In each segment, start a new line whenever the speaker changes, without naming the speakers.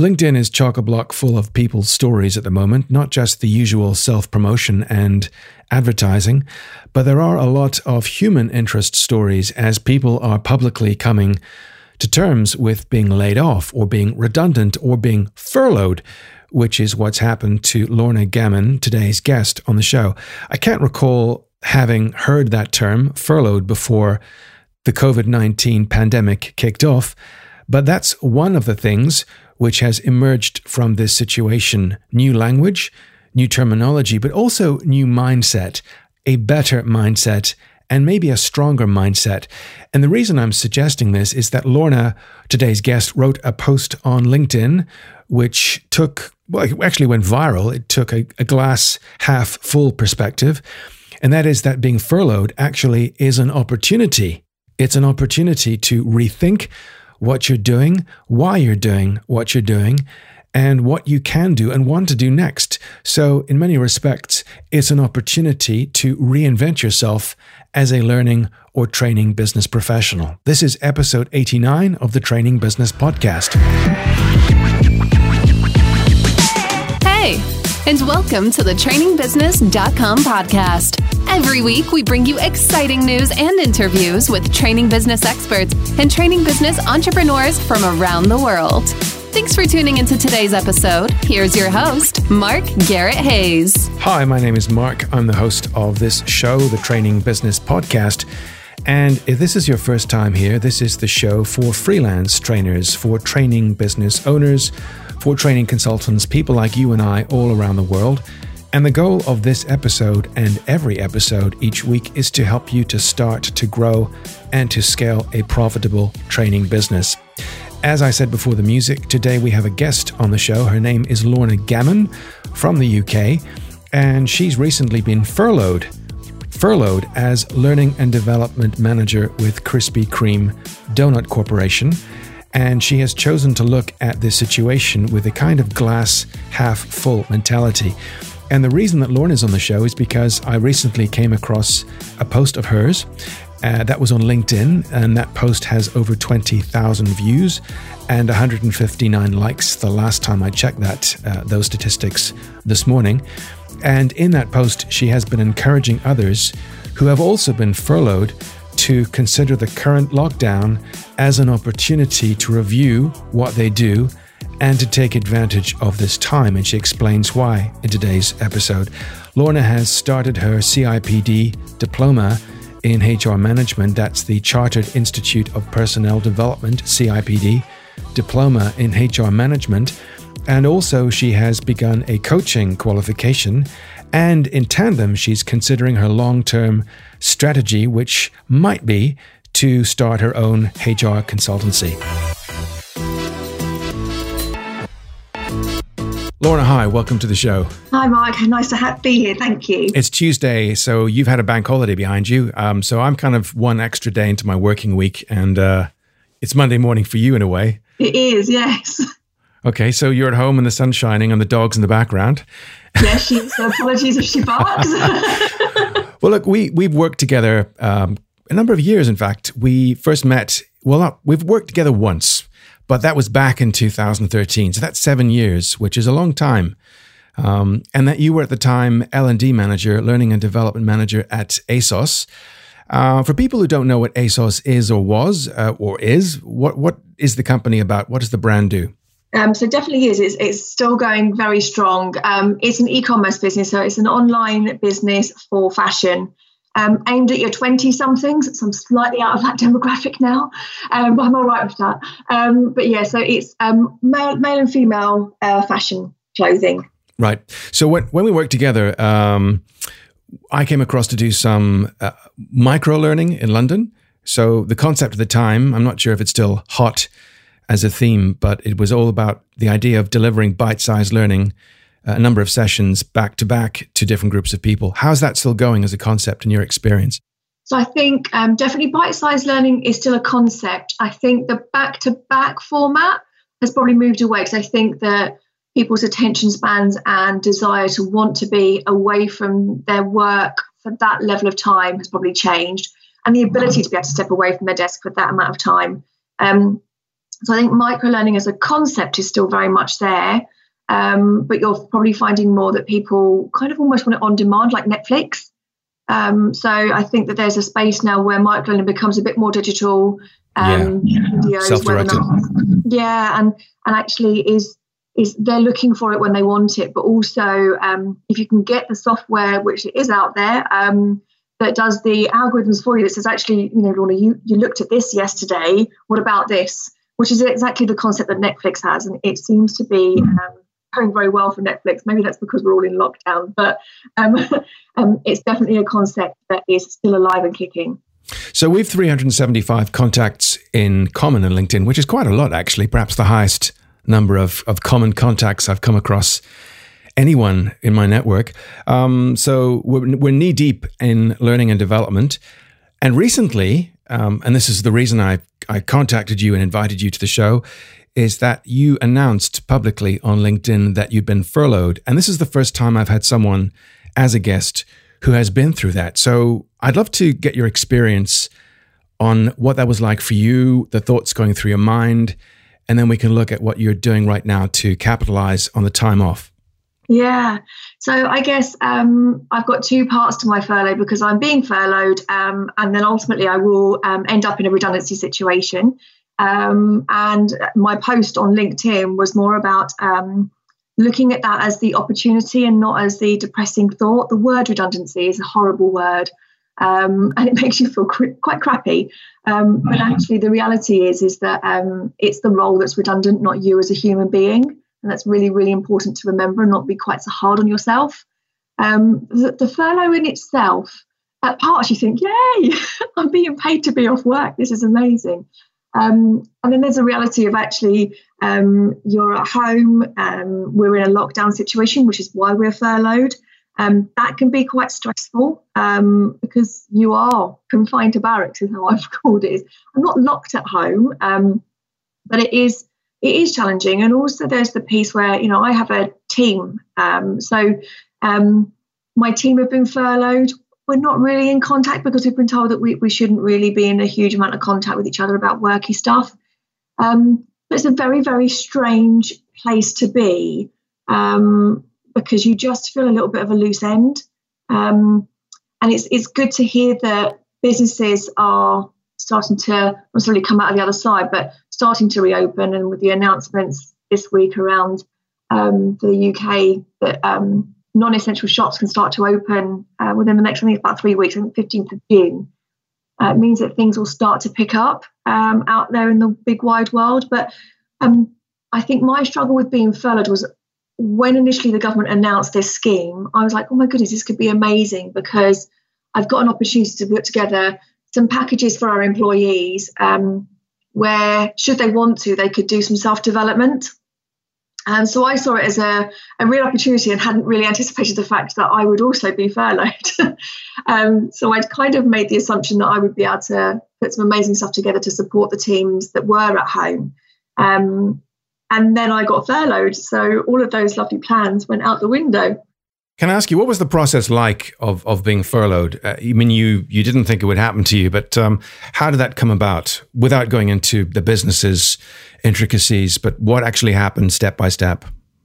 LinkedIn is chock a block full of people's stories at the moment, not just the usual self promotion and advertising, but there are a lot of human interest stories as people are publicly coming to terms with being laid off or being redundant or being furloughed, which is what's happened to Lorna Gammon, today's guest on the show. I can't recall having heard that term, furloughed, before the COVID 19 pandemic kicked off, but that's one of the things which has emerged from this situation new language, new terminology, but also new mindset, a better mindset, and maybe a stronger mindset. And the reason I'm suggesting this is that Lorna, today's guest, wrote a post on LinkedIn which took, well, it actually went viral. It took a, a glass half full perspective. And that is that being furloughed actually is an opportunity. It's an opportunity to rethink what you're doing, why you're doing what you're doing, and what you can do and want to do next. So, in many respects, it's an opportunity to reinvent yourself as a learning or training business professional. This is episode 89 of the Training Business Podcast.
Hey, and welcome to the trainingbusiness.com podcast. Every week, we bring you exciting news and interviews with training business experts and training business entrepreneurs from around the world. Thanks for tuning into today's episode. Here's your host, Mark Garrett Hayes.
Hi, my name is Mark. I'm the host of this show, the Training Business Podcast. And if this is your first time here, this is the show for freelance trainers, for training business owners, for training consultants, people like you and I all around the world. And the goal of this episode and every episode each week is to help you to start to grow and to scale a profitable training business. As I said before the music, today we have a guest on the show. Her name is Lorna Gammon from the UK, and she's recently been furloughed. Furloughed as Learning and Development Manager with Krispy Kreme Donut Corporation. And she has chosen to look at this situation with a kind of glass half full mentality. And the reason that Lorna is on the show is because I recently came across a post of hers uh, that was on LinkedIn, and that post has over 20,000 views and 159 likes the last time I checked that uh, those statistics this morning. And in that post, she has been encouraging others who have also been furloughed to consider the current lockdown as an opportunity to review what they do and to take advantage of this time. And she explains why in today's episode. Lorna has started her CIPD diploma in HR management. That's the Chartered Institute of Personnel Development, CIPD, diploma in HR management. And also, she has begun a coaching qualification. And in tandem, she's considering her long term strategy, which might be to start her own HR consultancy. Lorna, hi, welcome to the show.
Hi, Mark. Nice to have, be here. Thank you.
It's Tuesday, so you've had a bank holiday behind you. Um, so I'm kind of one extra day into my working week, and uh, it's Monday morning for you in a way.
It is, yes.
Okay, so you're at home and the sun's shining and the dog's in the background.
Yes, she's. apologies if she barks.
well, look, we we've worked together um, a number of years. In fact, we first met. Well, not, we've worked together once but that was back in 2013. So that's seven years, which is a long time. Um, and that you were at the time L&D manager, learning and development manager at ASOS. Uh, for people who don't know what ASOS is or was uh, or is, what what is the company about? What does the brand do?
Um, so definitely is. It's, it's still going very strong. Um, it's an e-commerce business, so it's an online business for fashion um, aimed at your 20 somethings. So I'm slightly out of that demographic now, um, but I'm all right with that. Um, but yeah, so it's um, male, male and female uh, fashion clothing.
Right. So when, when we worked together, um, I came across to do some uh, micro learning in London. So the concept at the time, I'm not sure if it's still hot as a theme, but it was all about the idea of delivering bite sized learning a number of sessions back to back to different groups of people. How's that still going as a concept in your experience?
So I think um, definitely bite-sized learning is still a concept. I think the back-to-back format has probably moved away because I think that people's attention spans and desire to want to be away from their work for that level of time has probably changed, and the ability to be able to step away from their desk for that amount of time. Um, So I think micro learning as a concept is still very much there, um, but you're probably finding more that people kind of almost want it on demand, like Netflix. Um, so I think that there's a space now where micro learning becomes a bit more digital. Um,
yeah, videos, self-directed.
Yeah, and and actually is is they're looking for it when they want it, but also um, if you can get the software, which is out there, um, that does the algorithms for you that says actually, you know, Lorna, you, you looked at this yesterday. What about this? Which is exactly the concept that Netflix has, and it seems to be um, going very well for Netflix. Maybe that's because we're all in lockdown, but um, um, it's definitely a concept that is still alive and kicking.
So we've 375 contacts in common in LinkedIn, which is quite a lot, actually. Perhaps the highest number of, of common contacts I've come across anyone in my network. Um, so we're, we're knee deep in learning and development. And recently, um, and this is the reason I, I contacted you and invited you to the show, is that you announced publicly on LinkedIn that you'd been furloughed. And this is the first time I've had someone as a guest who has been through that. So I'd love to get your experience on what that was like for you, the thoughts going through your mind, and then we can look at what you're doing right now to capitalize on the time off.
Yeah. So I guess um, I've got two parts to my furlough because I'm being furloughed, um, and then ultimately I will um, end up in a redundancy situation. Um, and my post on LinkedIn was more about um, looking at that as the opportunity and not as the depressing thought. The word redundancy is a horrible word. Um, and it makes you feel cr- quite crappy. Um, but mm-hmm. actually, the reality is is that um, it's the role that's redundant, not you as a human being, and that's really really important to remember and not be quite so hard on yourself. Um, the, the, furlough in itself, at parts you think, "Yay, I'm being paid to be off work. This is amazing." Um, and then there's a reality of actually um, you're at home. we're in a lockdown situation, which is why we're furloughed. Um, that can be quite stressful um, because you are confined to barracks, is how I've called it. I'm not locked at home, um, but it is it is challenging. And also, there's the piece where you know I have a team, um, so um, my team have been furloughed. We're not really in contact because we've been told that we, we shouldn't really be in a huge amount of contact with each other about worky stuff. Um, but it's a very very strange place to be. Um, because you just feel a little bit of a loose end. Um, and it's it's good to hear that businesses are starting to not necessarily come out of the other side, but starting to reopen. And with the announcements this week around um, the UK that um, non-essential shops can start to open uh, within the next, I think, about three weeks, I think 15th of June. Uh, it means that things will start to pick up um, out there in the big wide world. But um, I think my struggle with being furloughed was when initially the government announced this scheme, I was like, oh my goodness, this could be amazing because I've got an opportunity to put together some packages for our employees um, where, should they want to, they could do some self development. And so I saw it as a, a real opportunity and hadn't really anticipated the fact that I would also be furloughed. um, so I'd kind of made the assumption that I would be able to put some amazing stuff together to support the teams that were at home. Um, and then I got furloughed. So all of those lovely plans went out the window.
Can I ask you what was the process like of of being furloughed? Uh, I mean, you you didn't think it would happen to you, but um, how did that come about? Without going into the business's intricacies, but what actually happened step by step?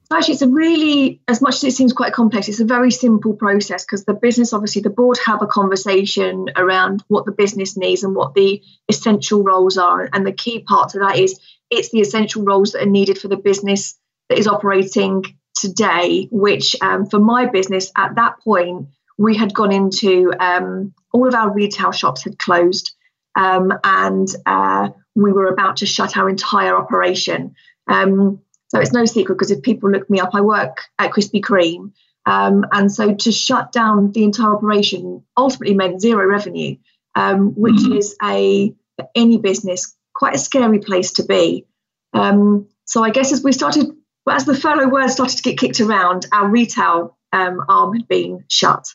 Actually, it's a really, as much as it seems quite complex, it's a very simple process because the business, obviously, the board have a conversation around what the business needs and what the essential roles are. And the key part to that is it's the essential roles that are needed for the business that is operating today, which um, for my business at that point, we had gone into um, all of our retail shops had closed um, and uh, we were about to shut our entire operation. Um, so it's no secret because if people look me up, I work at Krispy Kreme. Um, and so to shut down the entire operation ultimately meant zero revenue, um, which mm-hmm. is a any business quite a scary place to be. Um, so I guess as we started, as the furlough word started to get kicked around, our retail um, arm had been shut,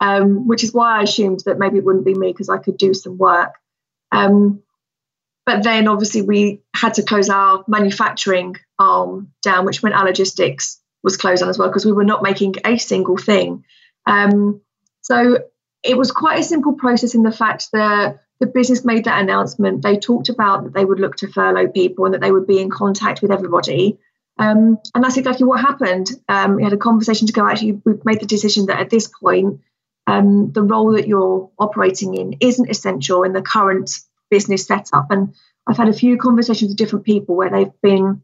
um, which is why I assumed that maybe it wouldn't be me because I could do some work. Um, but then obviously we had to close our manufacturing arm down, which meant our logistics was closed down as well because we were not making a single thing. Um, so it was quite a simple process in the fact that the business made that announcement, they talked about that they would look to furlough people and that they would be in contact with everybody. Um, and that's exactly what happened. Um, we had a conversation to go, actually, we've made the decision that at this point, um, the role that you're operating in isn't essential in the current business setup. And I've had a few conversations with different people where they've been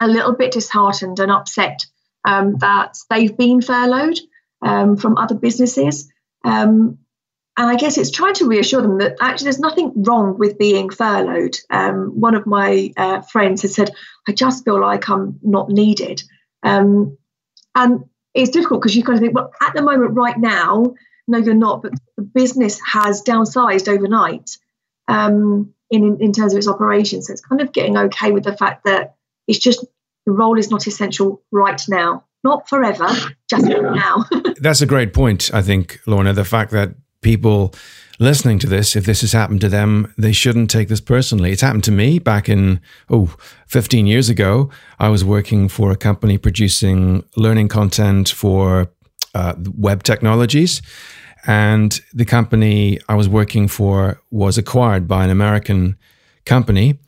a little bit disheartened and upset um, that they've been furloughed um, from other businesses. Um, and I guess it's trying to reassure them that actually there's nothing wrong with being furloughed. Um, one of my uh, friends has said, I just feel like I'm not needed. Um, and it's difficult because you kind of think, well, at the moment, right now, no, you're not, but the business has downsized overnight um, in, in terms of its operations. So it's kind of getting okay with the fact that it's just the role is not essential right now. Not forever, just now.
That's a great point, I think, Lorna. The fact that people listening to this, if this has happened to them, they shouldn't take this personally. It's happened to me back in, oh, 15 years ago. I was working for a company producing learning content for uh, web technologies. And the company I was working for was acquired by an American company,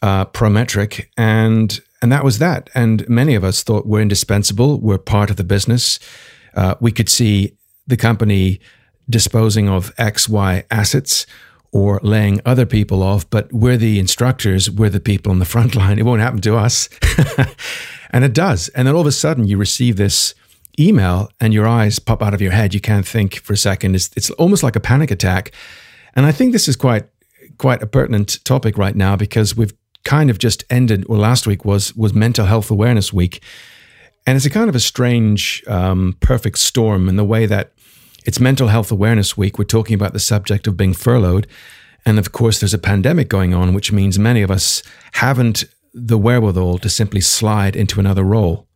uh, Prometric. And, and that was that. And many of us thought we're indispensable, we're part of the business. Uh, we could see the company disposing of XY assets or laying other people off, but we're the instructors, we're the people on the front line. It won't happen to us. and it does. And then all of a sudden you receive this email and your eyes pop out of your head. You can't think for a second. It's, it's almost like a panic attack. And I think this is quite quite a pertinent topic right now because we've kind of just ended, well, last week was was Mental Health Awareness Week. And it's a kind of a strange, um, perfect storm in the way that it's Mental Health Awareness Week. We're talking about the subject of being furloughed. And of course, there's a pandemic going on, which means many of us haven't the wherewithal to simply slide into another role.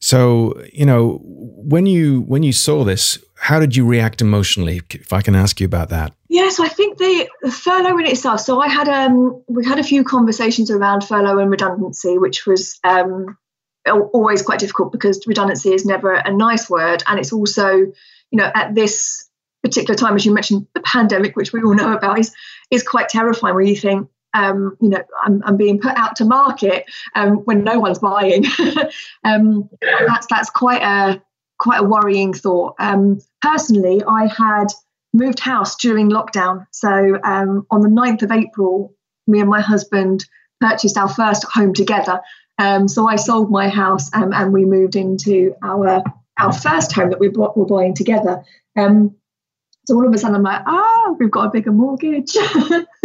So, you know, when you when you saw this, how did you react emotionally? If I can ask you about that.
Yeah, so I think the, the furlough in itself. So I had um we had a few conversations around furlough and redundancy, which was um always quite difficult because redundancy is never a nice word, and it's also you know, at this particular time, as you mentioned, the pandemic, which we all know about, is is quite terrifying. Where you think, um, you know, I'm, I'm being put out to market um, when no one's buying. um, that's that's quite a quite a worrying thought. Um, personally, I had moved house during lockdown, so um, on the 9th of April, me and my husband purchased our first home together. Um, so I sold my house and we moved into our our first home that we bought, were buying together. Um, so all of a sudden, I'm like, ah, oh, we've got a bigger mortgage.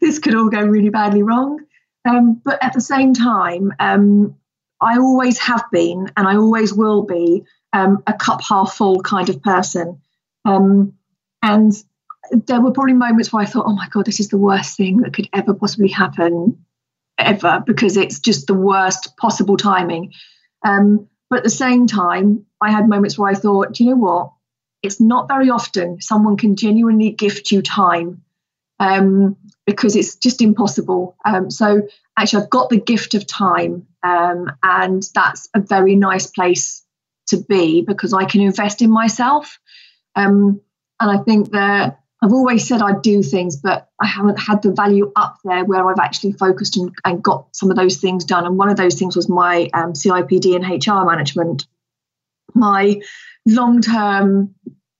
this could all go really badly wrong. Um, but at the same time, um, I always have been, and I always will be, um, a cup half full kind of person. Um, and there were probably moments where I thought, oh my God, this is the worst thing that could ever possibly happen, ever, because it's just the worst possible timing. Um, but at the same time, I had moments where I thought, you know what? It's not very often someone can genuinely gift you time um, because it's just impossible. Um, so actually, I've got the gift of time, um, and that's a very nice place to be because I can invest in myself. Um, and I think that I've always said I'd do things, but I haven't had the value up there where I've actually focused and, and got some of those things done. And one of those things was my um, CIPD and HR management. My long term,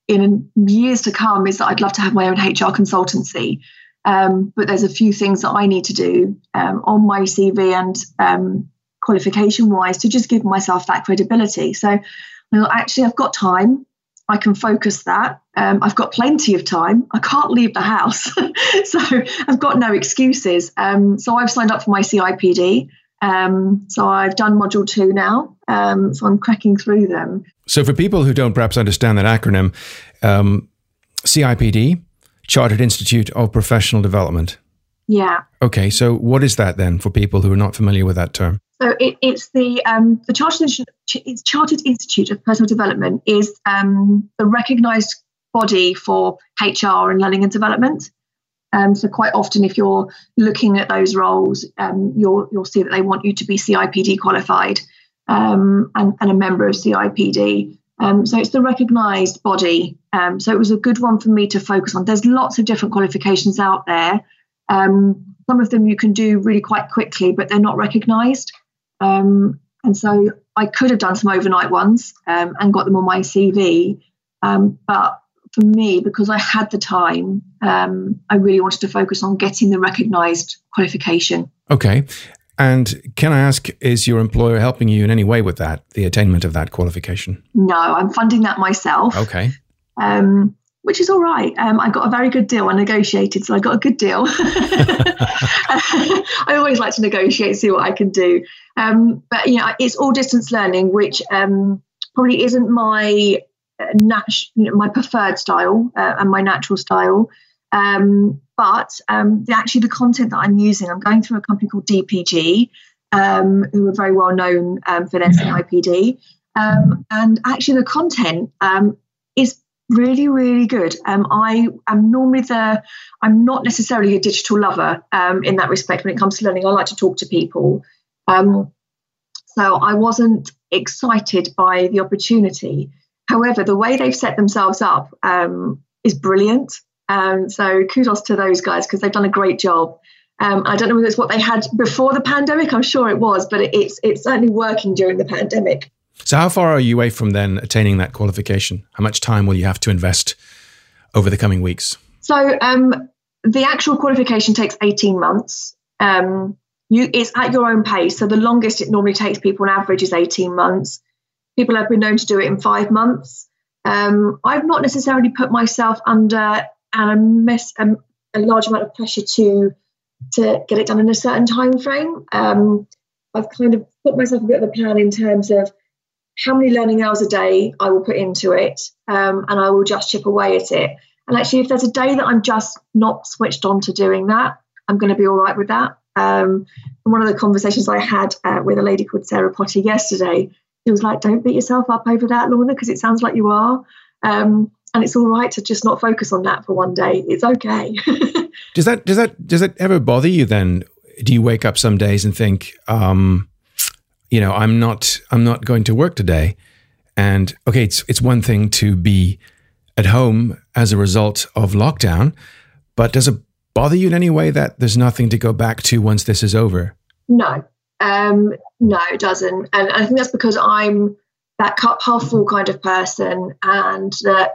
in years to come, is that I'd love to have my own HR consultancy. Um, but there's a few things that I need to do um, on my CV and um, qualification wise to just give myself that credibility. So, well, actually, I've got time. I can focus that. Um, I've got plenty of time. I can't leave the house. so I've got no excuses. Um, so I've signed up for my CIPD. Um, so I've done module two now. Um, so I'm cracking through them.
So for people who don't perhaps understand that acronym, um, CIPD, Chartered Institute of Professional Development.
Yeah.
Okay. So what is that then for people who are not familiar with that term?
So it, it's the um, the Chartered Institute, it's Chartered Institute of Personal Development is um, the recognised body for HR and learning and development. Um, so quite often, if you're looking at those roles, um, you'll you'll see that they want you to be CIPD qualified um, and, and, a member of CIPD. Um, so it's the recognised body. Um, so it was a good one for me to focus on. There's lots of different qualifications out there. Um, some of them you can do really quite quickly, but they're not recognised. And so I could have done some overnight ones and got them on my CV. But for me, because I had the time, um, I really wanted to focus on getting the recognised qualification.
Okay. And can I ask, is your employer helping you in any way with that, the attainment of that qualification?
No, I'm funding that myself.
Okay.
Um, which is all right. Um, I got a very good deal. I negotiated, so I got a good deal. I always like to negotiate, see what I can do. Um, but you know, it's all distance learning, which um, probably isn't my nat- you know, my preferred style uh, and my natural style. Um, but um, the, actually, the content that I'm using, I'm going through a company called DPG, um, who are very well known um, for their CIPD. Um, and actually, the content um, is really, really good. Um, I am normally the, I'm not necessarily a digital lover in that respect when it comes to learning. I like to talk to people. so I wasn't excited by the opportunity. However, the way they've set themselves up is brilliant. Um, so kudos to those guys because they've done a great job. Um, I don't know whether it's what they had before the pandemic. I'm sure it was, but it's it's certainly working during the pandemic.
So, how far are you away from then attaining that qualification? How much time will you have to invest over the coming weeks?
So, um, the actual qualification takes 18 months. Um, you, it's at your own pace. So, the longest it normally takes people on average is 18 months. People have been known to do it in five months. Um, I've not necessarily put myself under and I miss a, a, large amount of pressure to to get it done in a certain time frame. Um, I've kind of put myself a bit of a plan in terms of how many learning hours a day I will put into it, um, and I will just chip away at it. And actually, if there's a day that I'm just not switched on to doing that, I'm going to be all right with that. Um, and one of the conversations I had uh, with a lady called Sarah Potter yesterday, she was like, "Don't beat yourself up over that, Lorna, because it sounds like you are." Um, and it's all right to just not focus on that for one day. It's okay.
does that does that does that ever bother you? Then do you wake up some days and think, um, you know, I'm not I'm not going to work today, and okay, it's it's one thing to be at home as a result of lockdown, but does it bother you in any way that there's nothing to go back to once this is over?
No, um, no, it doesn't, and I think that's because I'm that cup half full kind of person, and that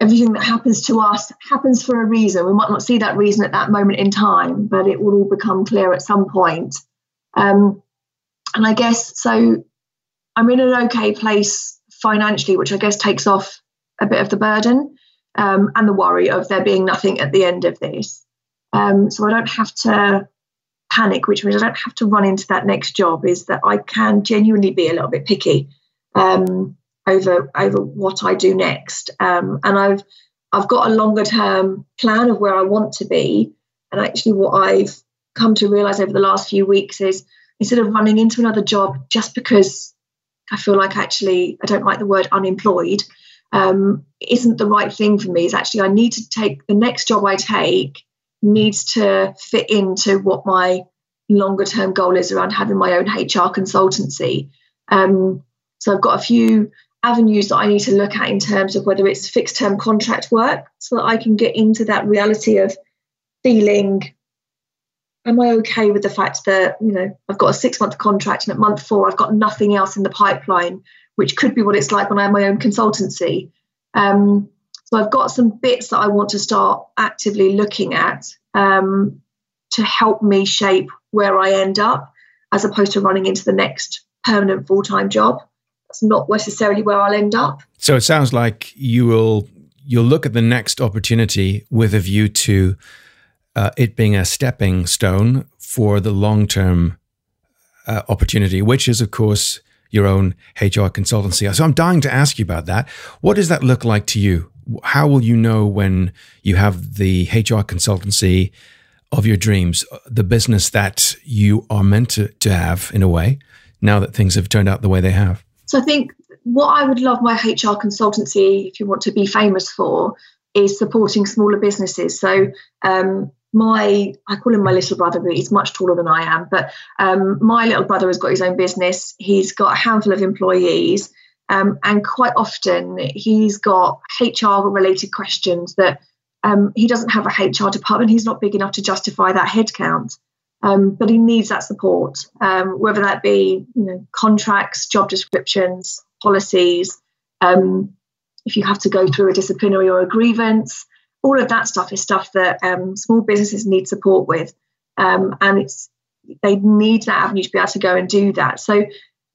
everything that happens to us happens for a reason. We might not see that reason at that moment in time, but it will all become clear at some point. Um, and I guess so. I'm in an okay place financially, which I guess takes off a bit of the burden um, and the worry of there being nothing at the end of this. Um, so I don't have to panic, which means I don't have to run into that next job. Is that I can genuinely be a little bit picky. Um, over over what I do next. Um, and I've I've got a longer term plan of where I want to be. And actually, what I've come to realize over the last few weeks is instead of running into another job just because I feel like actually I don't like the word unemployed, um, isn't the right thing for me. Is actually I need to take the next job I take needs to fit into what my longer term goal is around having my own HR consultancy. Um, so I've got a few avenues that I need to look at in terms of whether it's fixed term contract work so that I can get into that reality of feeling am I okay with the fact that you know I've got a six month contract and at month four I've got nothing else in the pipeline which could be what it's like when I have my own consultancy um, so I've got some bits that I want to start actively looking at um, to help me shape where I end up as opposed to running into the next permanent full time job that's not necessarily where I'll end up.
So it sounds like you will you'll look at the next opportunity with a view to uh, it being a stepping stone for the long term uh, opportunity, which is of course your own HR consultancy. So I'm dying to ask you about that. What does that look like to you? How will you know when you have the HR consultancy of your dreams, the business that you are meant to, to have in a way, now that things have turned out the way they have?
So I think what I would love my HR consultancy, if you want to be famous for, is supporting smaller businesses. So um, my I call him my little brother, but he's much taller than I am. But um, my little brother has got his own business. He's got a handful of employees. Um, and quite often he's got HR related questions that um, he doesn't have a HR department. He's not big enough to justify that headcount. Um, but he needs that support, um, whether that be you know, contracts, job descriptions, policies, um, if you have to go through a disciplinary or a grievance, all of that stuff is stuff that um, small businesses need support with, and it's they need that avenue to be able to go and do that. So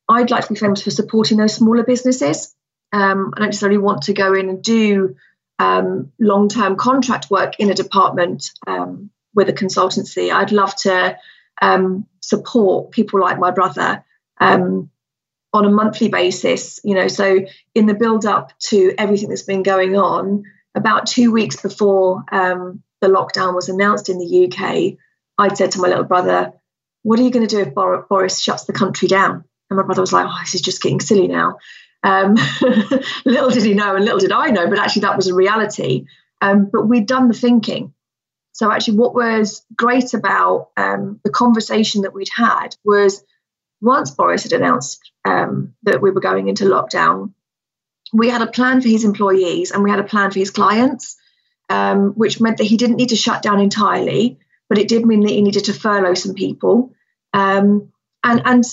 I'd like to be famous for supporting those smaller businesses. Um, I don't necessarily want to go in and do long-term contract work in a department with a consultancy. I'd love to um, support people like my brother um, on a monthly basis. You know, so in the build up to everything that's been going on, about two weeks before um, the lockdown was announced in the UK, I'd said to my little brother, "What are you going to do if Boris shuts the country down?" And my brother was like, "Oh, this is just getting silly now." Um, little did he know, and little did I know, but actually that was a reality. Um, but we'd done the thinking. So, actually, what was great about um, the conversation that we'd had was once Boris had announced um, that we were going into lockdown, we had a plan for his employees and we had a plan for his clients, um, which meant that he didn't need to shut down entirely, but it did mean that he needed to furlough some people. Um, and, and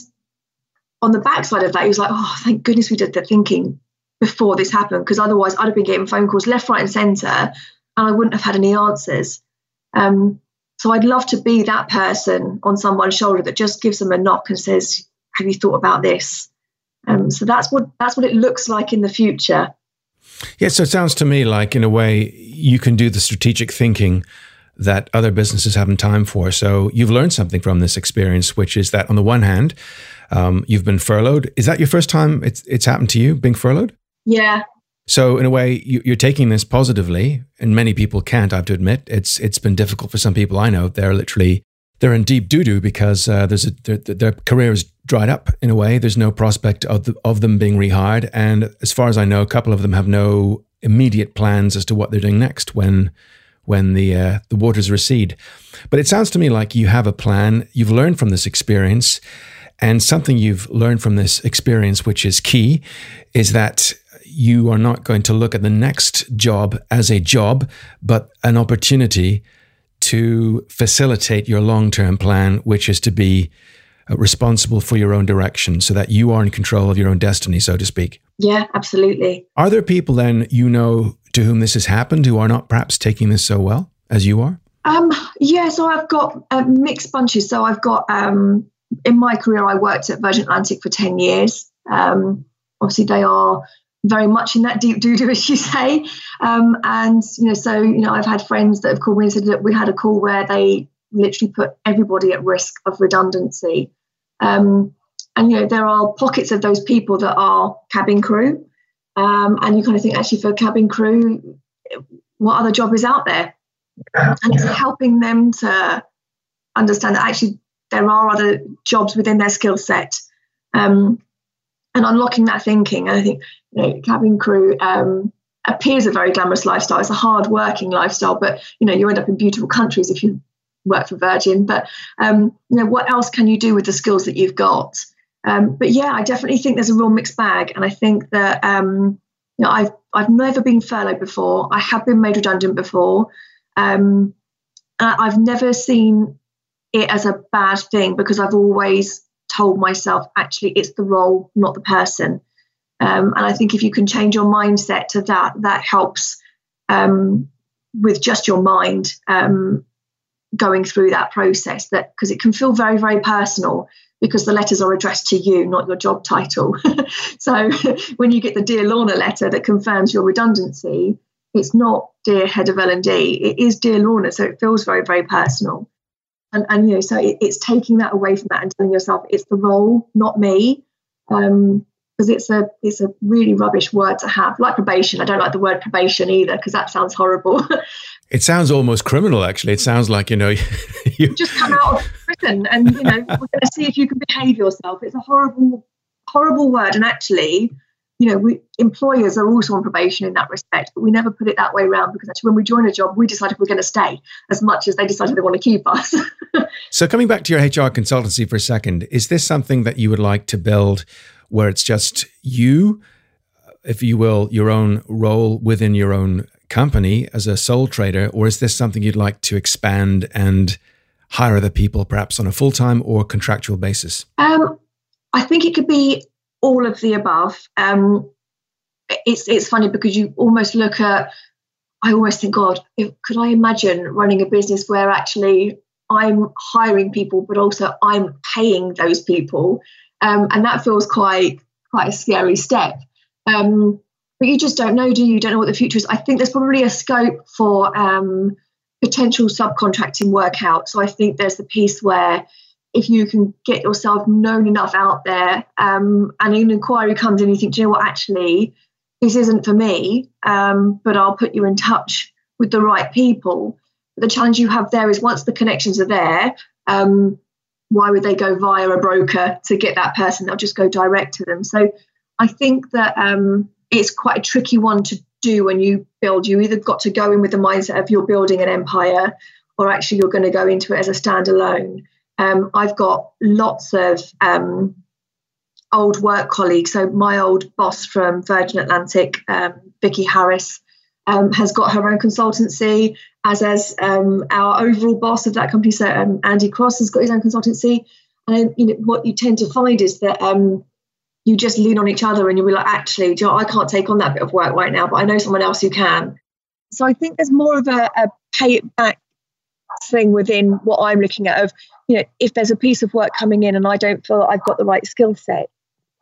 on the backside of that, he was like, oh, thank goodness we did the thinking before this happened, because otherwise I'd have been getting phone calls left, right, and centre, and I wouldn't have had any answers. Um, so I'd love to be that person on someone's shoulder that just gives them a knock and says, "Have you thought about this?" Um, so that's what that's what it looks like in the future.
Yeah, so it sounds to me like, in a way, you can do the strategic thinking that other businesses haven't time for. So you've learned something from this experience, which is that on the one hand, um, you've been furloughed. Is that your first time it's it's happened to you being furloughed?
Yeah,
so in a way, you're taking this positively, and many people can't. I have to admit, it's it's been difficult for some people I know. They're literally they're in deep doo doo because uh, there's a their, their career is dried up in a way. There's no prospect of the, of them being rehired, and as far as I know, a couple of them have no immediate plans as to what they're doing next when when the uh, the waters recede. But it sounds to me like you have a plan. You've learned from this experience, and something you've learned from this experience, which is key, is that you are not going to look at the next job as a job, but an opportunity to facilitate your long term plan, which is to be uh, responsible for your own direction so that you are in control of your own destiny, so to speak.
Yeah, absolutely.
Are there people then you know to whom this has happened who are not perhaps taking this so well as you are?
Um, yeah, so I've got uh, mixed bunches. So I've got, um, in my career, I worked at Virgin Atlantic for 10 years. Um, obviously, they are very much in that deep doo doo, as you say. Um, and you know, so you know, I've had friends that have called me and said that we had a call where they literally put everybody at risk of redundancy. Um, and you know, there are pockets of those people that are cabin crew, um, and you kind of think actually for cabin crew, what other job is out there? And it's helping them to understand that actually there are other jobs within their skill set. Um, and unlocking that thinking. I think you know, cabin crew um, appears a very glamorous lifestyle. It's a hard working lifestyle, but you know, you end up in beautiful countries if you work for Virgin. But um, you know, what else can you do with the skills that you've got? Um, but yeah, I definitely think there's a real mixed bag, and I think that um, you know, I've I've never been furloughed before. I have been made redundant before. Um, I've never seen it as a bad thing because I've always told myself actually it's the role, not the person. Um, and I think if you can change your mindset to that, that helps um, with just your mind um, going through that process. That because it can feel very, very personal because the letters are addressed to you, not your job title. so when you get the dear Lorna letter that confirms your redundancy, it's not dear head of L and D. It is dear Lorna, so it feels very, very personal. And, and you know, so it, it's taking that away from that and telling yourself it's the role, not me. Um, because it's a it's a really rubbish word to have. Like probation, I don't like the word probation either because that sounds horrible.
it sounds almost criminal, actually. It sounds like you know you,
just come out of prison and you know we're going to see if you can behave yourself. It's a horrible, horrible word, and actually, you know, we employers are also on probation in that respect, but we never put it that way around because actually, when we join a job, we decide if we're going to stay as much as they decide they want to keep us.
so, coming back to your HR consultancy for a second, is this something that you would like to build? where it's just you if you will, your own role within your own company as a sole trader, or is this something you'd like to expand and hire other people, perhaps on a full time or contractual basis?
Um, I think it could be all of the above. Um, it's it's funny because you almost look at. I almost think, God, if, could I imagine running a business where actually I'm hiring people, but also I'm paying those people, um, and that feels quite quite a scary step. Um, but you just don't know, do you? you? Don't know what the future is. I think there's probably a scope for um, potential subcontracting work out. So I think there's the piece where if you can get yourself known enough out there um, and an inquiry comes in, you think, do you know what, actually, this isn't for me, um, but I'll put you in touch with the right people. The challenge you have there is once the connections are there, um, why would they go via a broker to get that person? They'll just go direct to them. So I think that um, it's quite a tricky one to do when you build. You either got to go in with the mindset of you're building an empire, or actually you're going to go into it as a standalone. Um, I've got lots of um, old work colleagues. So my old boss from Virgin Atlantic, um, Vicky Harris, um, has got her own consultancy, as has um, our overall boss of that company. So Andy Cross has got his own consultancy. And you know, what you tend to find is that you just lean on each other and you'll be like, actually, you know, I can't take on that bit of work right now, but I know someone else who can. So I think there's more of a, a pay it back thing within what I'm looking at of, you know, if there's a piece of work coming in and I don't feel that I've got the right skill set,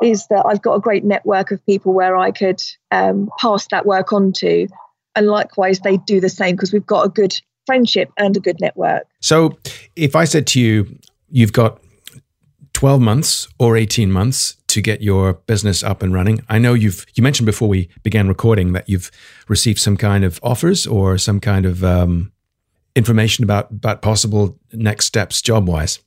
is that I've got a great network of people where I could um, pass that work on to. And likewise, they do the same because we've got a good friendship and a good network.
So if I said to you, you've got 12 months or 18 months to get your business up and running. I know you've you mentioned before we began recording that you've received some kind of offers or some kind of um, information about about possible next steps job wise.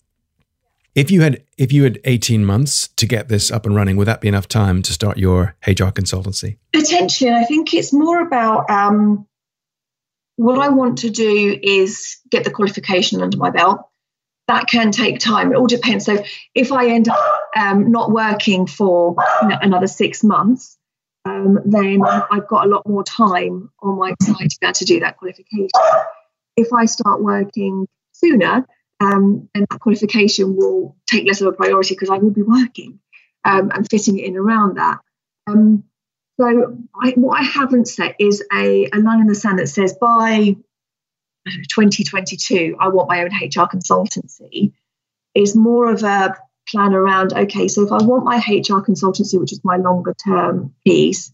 If you had if you had 18 months to get this up and running, would that be enough time to start your HR consultancy?
Potentially, I think it's more about um, what I want to do is get the qualification under my belt that can take time. It all depends. So if I end up um, not working for you know, another six months, um, then I've got a lot more time on my side to be able to do that qualification. If I start working sooner, um, then that qualification will take less of a priority because I will be working um, and fitting it in around that. Um, so I, what I haven't set is a, a line in the sand that says by 2022, I want my own HR consultancy, is more of a plan around okay, so if I want my HR consultancy, which is my longer term piece,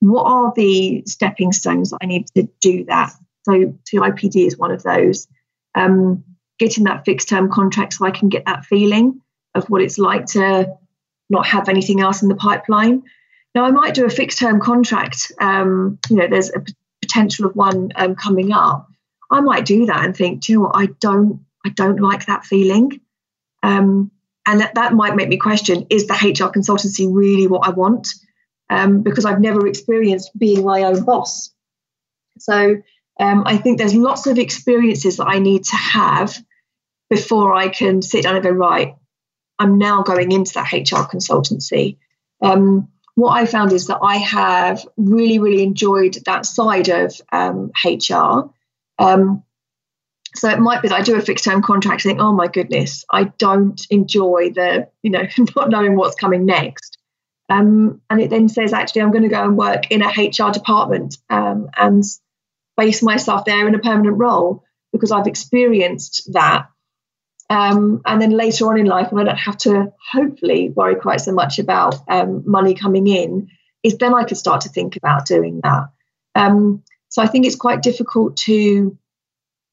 what are the stepping stones that I need to do that? So CIPD is one of those. Um, getting that fixed term contract so I can get that feeling of what it's like to not have anything else in the pipeline. Now, I might do a fixed term contract. Um, you know, there's a p- potential of one um, coming up, I might do that and think, do you know what, I don't, I don't like that feeling. Um, and that, that might make me question, is the HR consultancy really what I want? Um, because I've never experienced being my own boss. So um, I think there's lots of experiences that I need to have before I can sit down and go, right, I'm now going into that HR consultancy. Um, what I found is that I have really, really enjoyed that side of um, HR. Um, so it might be that I do a fixed term contract, and think, oh my goodness, I don't enjoy the, you know, not knowing what's coming next. Um, and it then says, actually, I'm going to go and work in a HR department um, and base myself there in a permanent role because I've experienced that. Um, and then later on in life, when I don't have to hopefully worry quite so much about um, money coming in, is then I could start to think about doing that. Um, so I think it's quite difficult to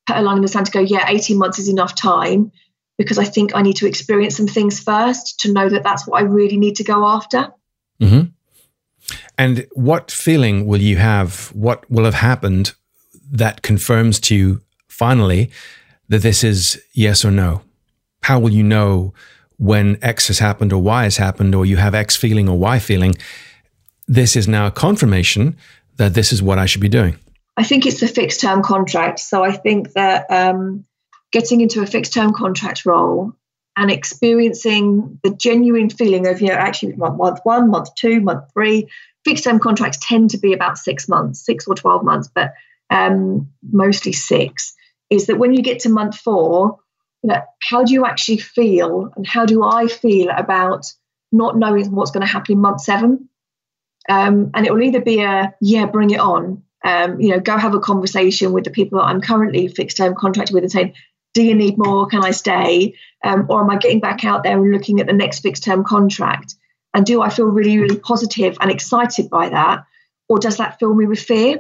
put a line in the sand to go, yeah, 18 months is enough time because I think I need to experience some things first to know that that's what I really need to go after.
Mm-hmm. And what feeling will you have? What will have happened that confirms to you finally that this is yes or no? How will you know when X has happened or Y has happened, or you have X feeling or Y feeling? This is now a confirmation that this is what I should be doing.
I think it's a fixed term contract. So I think that um, getting into a fixed term contract role and experiencing the genuine feeling of, you know, actually month, month one, month two, month three. Fixed term contracts tend to be about six months, six or 12 months, but um, mostly six. Is that when you get to month four, you know, how do you actually feel and how do I feel about not knowing what's going to happen in month seven? Um, and it will either be a, yeah, bring it on, um, you know, go have a conversation with the people that I'm currently fixed term contracted with and saying, do you need more? Can I stay? Um, or am I getting back out there and looking at the next fixed term contract? And do I feel really, really positive and excited by that? Or does that fill me with fear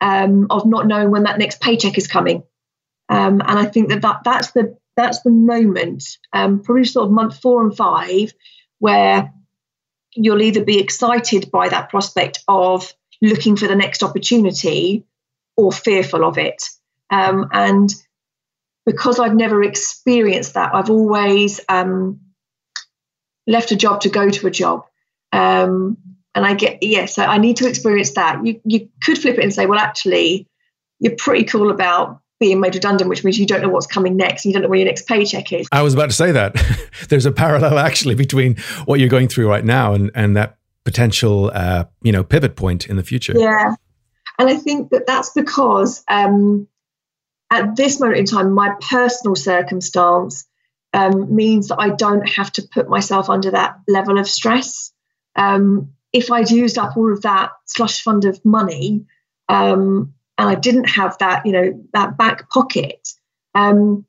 um, of not knowing when that next paycheck is coming? Um, and I think that, that that's the that's the moment, um, probably sort of month four and five, where you'll either be excited by that prospect of looking for the next opportunity or fearful of it. Um, and because I've never experienced that, I've always um, left a job to go to a job. Um, and I get, yes, yeah, so I need to experience that. You, you could flip it and say, well, actually, you're pretty cool about being made redundant, which means you don't know what's coming next. and You don't know where your next paycheck is.
I was about to say that. There's a parallel actually between what you're going through right now and, and that potential, uh, you know, pivot point in the future.
Yeah. And I think that that's because um, at this moment in time, my personal circumstance um, means that I don't have to put myself under that level of stress. Um, if I'd used up all of that slush fund of money um, and I didn't have that, you know, that back pocket, um,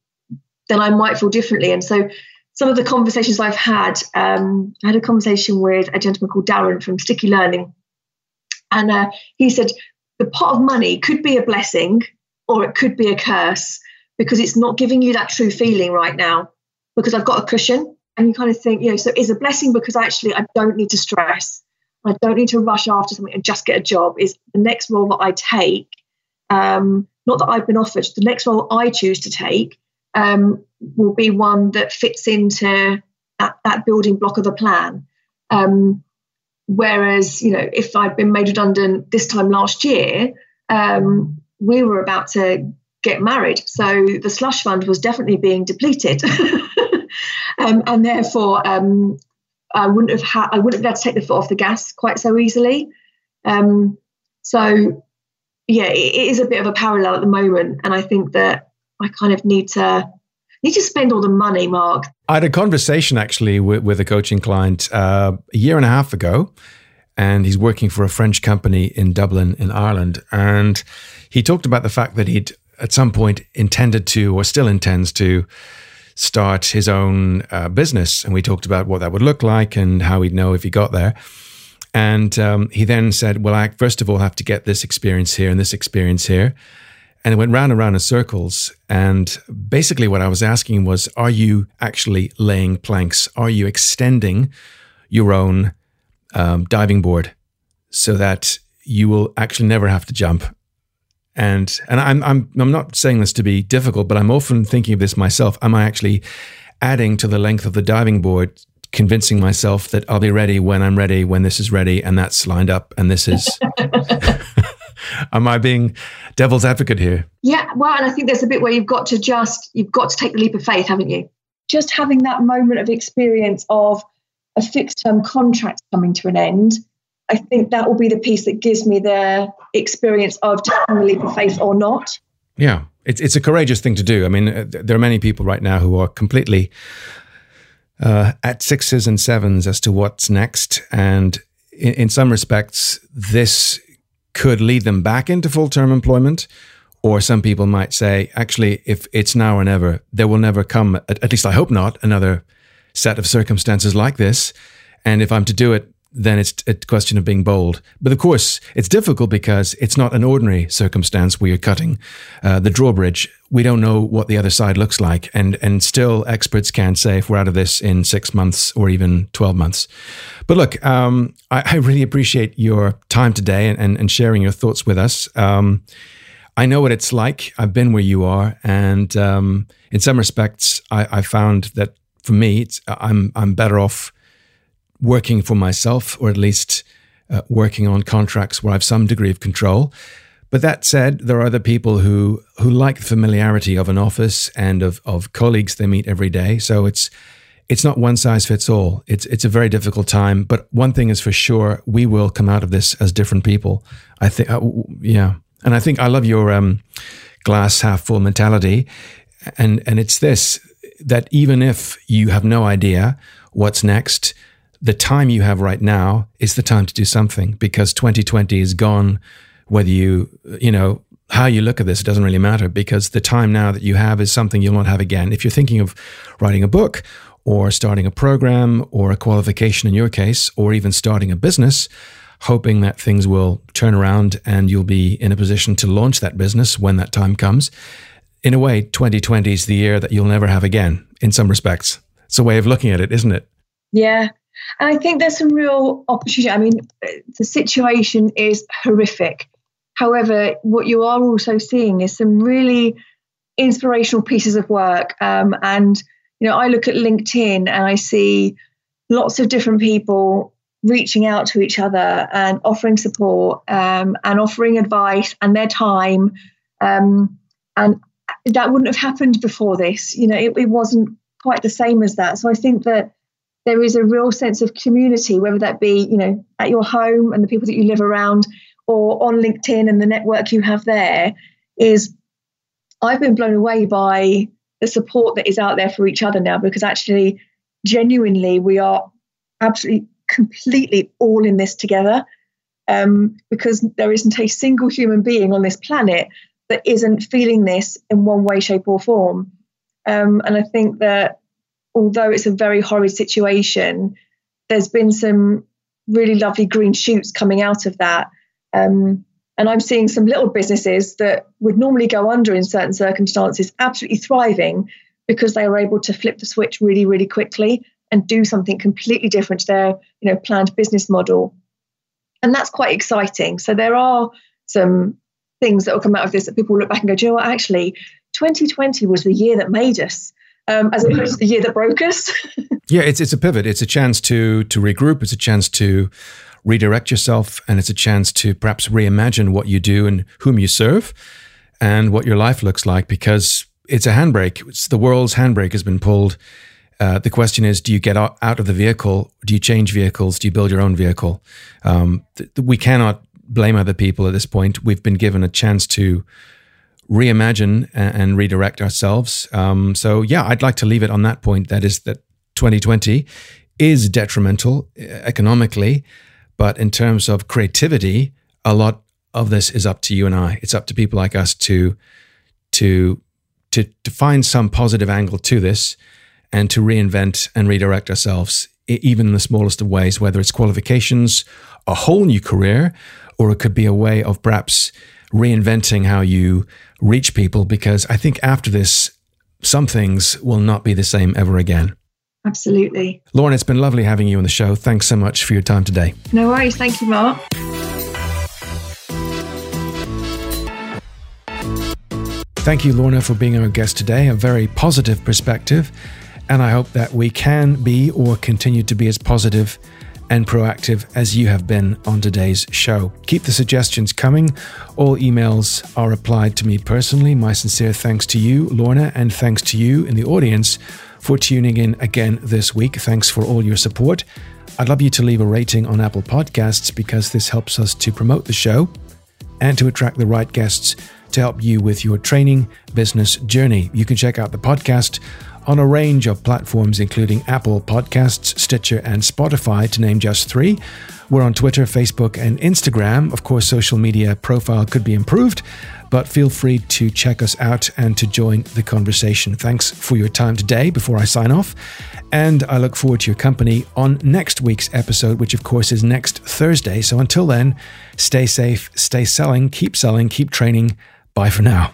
then I might feel differently. And so some of the conversations I've had, um, I had a conversation with a gentleman called Darren from Sticky Learning, and uh, he said the pot of money could be a blessing or it could be a curse because it's not giving you that true feeling right now because I've got a cushion. And you kind of think, you know, so is a blessing because actually I don't need to stress. I don't need to rush after something and just get a job. Is the next role that I take, um, not that I've been offered, the next role I choose to take um, will be one that fits into that, that building block of the plan. Um, whereas, you know, if I'd been made redundant this time last year, um, we were about to get married. So the slush fund was definitely being depleted. um, and therefore, um, I wouldn't have had, I wouldn't have able to take the foot off the gas quite so easily. Um, so, yeah, it, it is a bit of a parallel at the moment. And I think that I kind of need to need to spend all the money, Mark.
I had a conversation actually with, with a coaching client uh, a year and a half ago, and he's working for a French company in Dublin, in Ireland. And he talked about the fact that he'd at some point intended to, or still intends to, start his own uh, business. And we talked about what that would look like and how he'd know if he got there. And um, he then said, Well, I first of all have to get this experience here and this experience here. And it went round and round in circles. And basically, what I was asking was Are you actually laying planks? Are you extending your own um, diving board so that you will actually never have to jump? And and I'm I'm I'm not saying this to be difficult, but I'm often thinking of this myself. Am I actually adding to the length of the diving board, convincing myself that I'll be ready when I'm ready, when this is ready, and that's lined up, and this is Am I being devil's advocate here?
Yeah, well, and I think there's a bit where you've got to just you've got to take the leap of faith, haven't you? Just having that moment of experience of a fixed term contract coming to an end, I think that will be the piece that gives me the experience of taking the leap of faith or not.
Yeah, it's it's a courageous thing to do. I mean, uh, there are many people right now who are completely uh, at sixes and sevens as to what's next, and in, in some respects, this could lead them back into full term employment. Or some people might say, actually, if it's now or never, there will never come, at least I hope not, another set of circumstances like this. And if I'm to do it then it's a question of being bold. But of course, it's difficult because it's not an ordinary circumstance where you're cutting uh, the drawbridge. We don't know what the other side looks like, and and still experts can't say if we're out of this in six months or even twelve months. But look, um, I, I, really appreciate your time today and, and, and sharing your thoughts with us. Um, I know what it's like. I've been where you are, and um, in some respects, I, I found that for me, I'm I'm better off working for myself, or at least uh, working on contracts where I have some degree of control. But that said, there are other people who who like the familiarity of an office and of of colleagues they meet every day. So it's it's not one size fits all. It's it's a very difficult time. But one thing is for sure, we will come out of this as different people. I think, uh, yeah, and I think I love your um, glass half full mentality, and and it's this that even if you have no idea what's next, the time you have right now is the time to do something because 2020 is gone whether you, you know, how you look at this, it doesn't really matter because the time now that you have is something you'll not have again. If you're thinking of writing a book or starting a program or a qualification in your case, or even starting a business, hoping that things will turn around and you'll be in a position to launch that business when that time comes. In a way, 2020 is the year that you'll never have again in some respects. It's a way of looking at it, isn't it?
Yeah. And I think there's some real opportunity. I mean, the situation is horrific. However, what you are also seeing is some really inspirational pieces of work. Um, and, you know, I look at LinkedIn and I see lots of different people reaching out to each other and offering support um, and offering advice and their time. Um, and that wouldn't have happened before this. You know, it, it wasn't quite the same as that. So I think that there is a real sense of community, whether that be, you know, at your home and the people that you live around, or on LinkedIn and the network you have there, is I've been blown away by the support that is out there for each other now because actually, genuinely, we are absolutely, completely all in this together. Um, because there isn't a single human being on this planet that isn't feeling this in one way, shape, or form. Um, and I think that although it's a very horrid situation, there's been some really lovely green shoots coming out of that. Um, and I'm seeing some little businesses that would normally go under in certain circumstances absolutely thriving because they were able to flip the switch really, really quickly and do something completely different to their you know planned business model. And that's quite exciting. So there are some things that will come out of this that people will look back and go, do you know what, actually, 2020 was the year that made us. Um, as opposed to the year that broke us.
yeah, it's it's a pivot. It's a chance to to regroup. It's a chance to redirect yourself, and it's a chance to perhaps reimagine what you do and whom you serve, and what your life looks like. Because it's a handbrake. It's the world's handbrake has been pulled. Uh, the question is, do you get out of the vehicle? Do you change vehicles? Do you build your own vehicle? Um, th- we cannot blame other people at this point. We've been given a chance to reimagine and, and redirect ourselves. Um, so, yeah, I'd like to leave it on that point. That is that 2020 is detrimental uh, economically, but in terms of creativity, a lot of this is up to you and I. It's up to people like us to to to to find some positive angle to this and to reinvent and redirect ourselves, even in the smallest of ways, whether it's qualifications, a whole new career, or it could be a way of perhaps reinventing how you reach people. Because I think after this, some things will not be the same ever again.
Absolutely.
Lorna, it's been lovely having you on the show. Thanks so much for your time today.
No worries. Thank you, Mark.
Thank you, Lorna, for being our guest today. A very positive perspective. And I hope that we can be or continue to be as positive and proactive as you have been on today's show. Keep the suggestions coming. All emails are applied to me personally. My sincere thanks to you, Lorna, and thanks to you in the audience for tuning in again this week. Thanks for all your support. I'd love you to leave a rating on Apple Podcasts because this helps us to promote the show and to attract the right guests to help you with your training business journey. You can check out the podcast on a range of platforms, including Apple Podcasts, Stitcher, and Spotify, to name just three. We're on Twitter, Facebook, and Instagram. Of course, social media profile could be improved, but feel free to check us out and to join the conversation. Thanks for your time today before I sign off. And I look forward to your company on next week's episode, which of course is next Thursday. So until then, stay safe, stay selling, keep selling, keep training. Bye for now.